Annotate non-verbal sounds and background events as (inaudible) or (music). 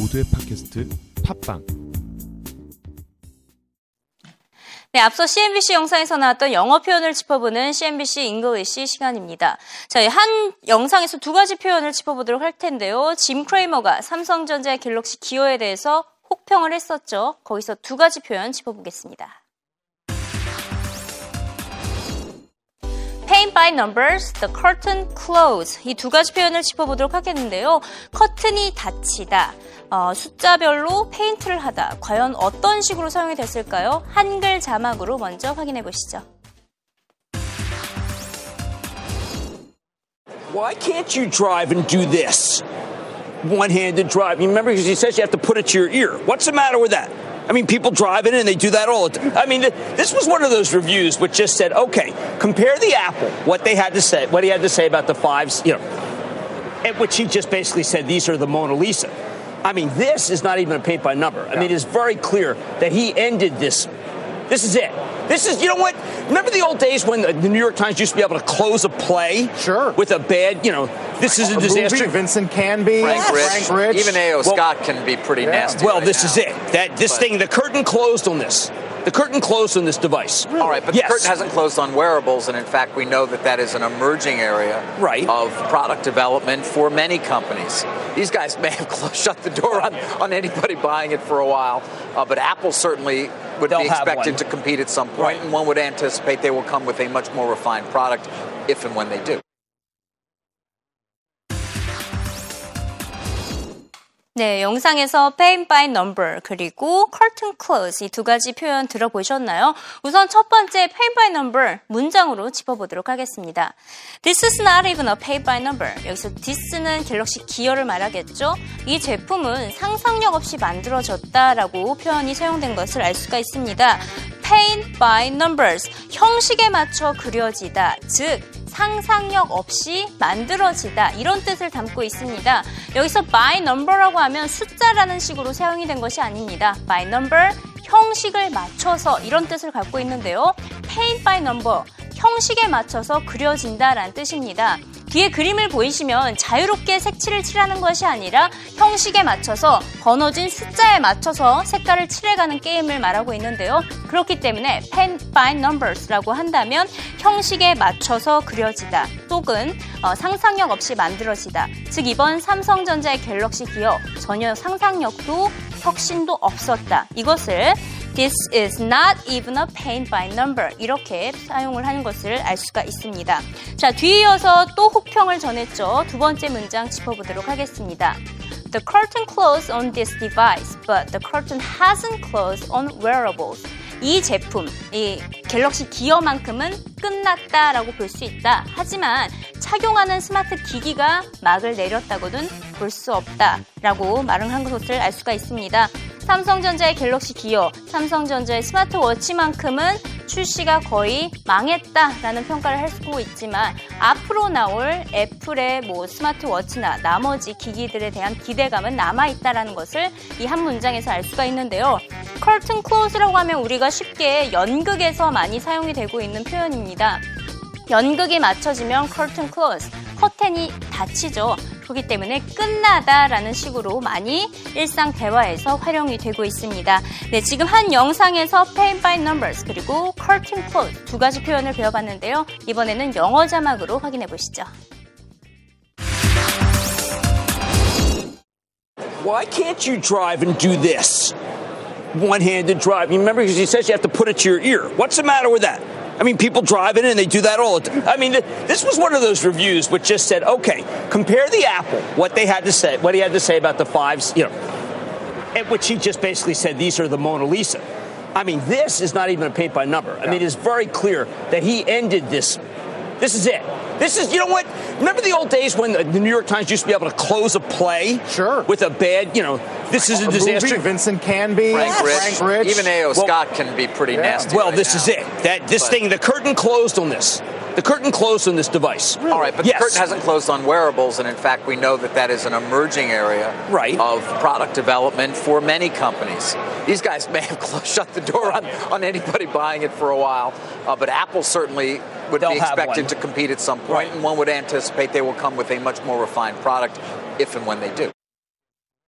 모두의 팟캐스트 팟빵 네, 앞서 CNBC 영상에서 나왔던 영어 표현을 짚어보는 CNBC English 시간입니다. 자, 한 영상에서 두 가지 표현을 짚어보도록 할 텐데요. 짐 크레이머가 삼성전자의 갤럭시 기어에 대해서 혹평을 했었죠. 거기서 두 가지 표현 짚어보겠습니다. Paint by numbers, the curtain closed. 이 두 가지 표현을 짚어보도록 하겠는데요. 커튼이 닫히다. 어, 숫자별로 페인트를 하다. 과연 어떤 식으로 사용이 됐을까요? 한글 자막으로 먼저 확인해 보시죠. Why can't you drive and do this? One handed drive. You remember, because he says you have to put it to your ear. What's the matter with that? I mean, people drive in and they do that all the time. I mean, this was one of those reviews which just said, okay, compare the Apple, what they had to say, what he had to say about the fives, you know, at which he just basically said these are the Mona Lisa. I mean, this is not even a paint by number. I mean, it's very clear that he ended this. This is it. This is, you know what? Remember the old days when the New York Times used to be able to close a play? Sure. With a bad, you know, this is a, a disaster. Movie, Vincent Canby, Frank, yes. Rich, Rich, even A.O. Well, Scott can be pretty yeah. nasty. Well, right this now. is it. That this But- thing, the curtain closed on this. The curtain closed on this device. All right, but yes. the curtain hasn't closed on wearables, and in fact, we know that that is an emerging area Right. of product development for many companies. These guys (laughs) may have closed, shut the door on, on anybody buying it for a while, uh, but Apple certainly would They'll be expected to compete at some point, Right. and one would anticipate they will come with a much more refined product if and when they do. 네, 영상에서 paint by number 그리고 curtain close 이 두 가지 표현 들어보셨나요? 우선 첫 번째 paint by number 문장으로 짚어보도록 하겠습니다. This is not even a paint by number. 여기서 this는 갤럭시 기어를 말하겠죠. 이 제품은 상상력 없이 만들어졌다라고 표현이 사용된 것을 알 수가 있습니다. paint by numbers 형식에 맞춰 그려지다 즉 상상력 없이 만들어지다 이런 뜻을 담고 있습니다. 여기서 by number라고 하면 숫자라는 식으로 사용이 된 것이 아닙니다. by number 형식을 맞춰서 이런 뜻을 갖고 있는데요. paint by number 형식에 맞춰서 그려진다라는 뜻입니다. 뒤에 그림을 보이시면 자유롭게 색칠을 칠하는 것이 아니라 형식에 맞춰서 번호진 숫자에 맞춰서 색깔을 칠해가는 게임을 말하고 있는데요. 그렇기 때문에 pen by numbers라고 한다면 형식에 맞춰서 그려지다 또는 어, 상상력 없이 만들어지다. 즉 이번 삼성전자의 갤럭시 기어 전혀 상상력도 혁신도 없었다. 이것을 This is not even a paint by number. 이렇게 사용을 하는 것을 알 수가 있습니다. 자, 뒤이어서 또 혹평을 전했죠. 두 번째 문장 짚어보도록 하겠습니다. The curtain closed on this device, but the curtain hasn't closed on wearables. 이 제품, 이 갤럭시 기어만큼은 끝났다라고 볼 수 있다. 하지만 착용하는 스마트 기기가 막을 내렸다고는 볼 수 없다라고 말을 한 것을 알 수가 있습니다. 삼성전자의 갤럭시 기어, 삼성전자의 스마트워치만큼은 출시가 거의 망했다라는 평가를 할수 있지만 앞으로 나올 애플의 뭐 스마트워치나 나머지 기기들에 대한 기대감은 남아 있다라는 것을 이 한 문장에서 알 수가 있는데요. 커튼 클로즈라고 하면 우리가 쉽게 연극에서 많이 사용이 되고 있는 표현입니다. 연극이 맞춰지면 curtain close, 커튼이 닫히죠. 그렇기 때문에 끝나다라는 식으로 많이 일상 대화에서 활용이 되고 있습니다. 네, 지금 한 영상에서 paint by numbers 그리고 curtain close 두 가지 표현을 배워봤는데요. 이번에는 영어 자막으로 확인해 보시죠. Why can't you drive and do this? One handed drive. You remember, because he says you have to put it to your ear. What's the matter with that? I mean, people drive in and they do that all the time. I mean, this was one of those reviews which just said, okay, compare the Apple, what they had to say, what he had to say about the fives, you know, at which he just basically said these are the Mona Lisa. I mean, this is not even a paint by number. I mean, it's very clear that he ended this. This is it. This is, you know what? Remember the old days when the New York Times used to be able to close a play? Sure. With a bad, you know, this is a, a disaster. movie, Vincent Canby, Frank, Rich, Frank Rich, even A.O. Well- Scott can be pretty Yeah. nasty. Well, right this now. is it. That this But- thing, the curtain closed on this. The curtain closed on this device. All right, but yes. the curtain hasn't closed on wearables, and in fact, we know that that is an emerging area Right. of product development for many companies. These guys (laughs) may have closed, shut the door on, on anybody buying it for a while, uh, but Apple certainly would They'll be expected to compete at some point, Right. and one would anticipate they will come with a much more refined product if and when they do.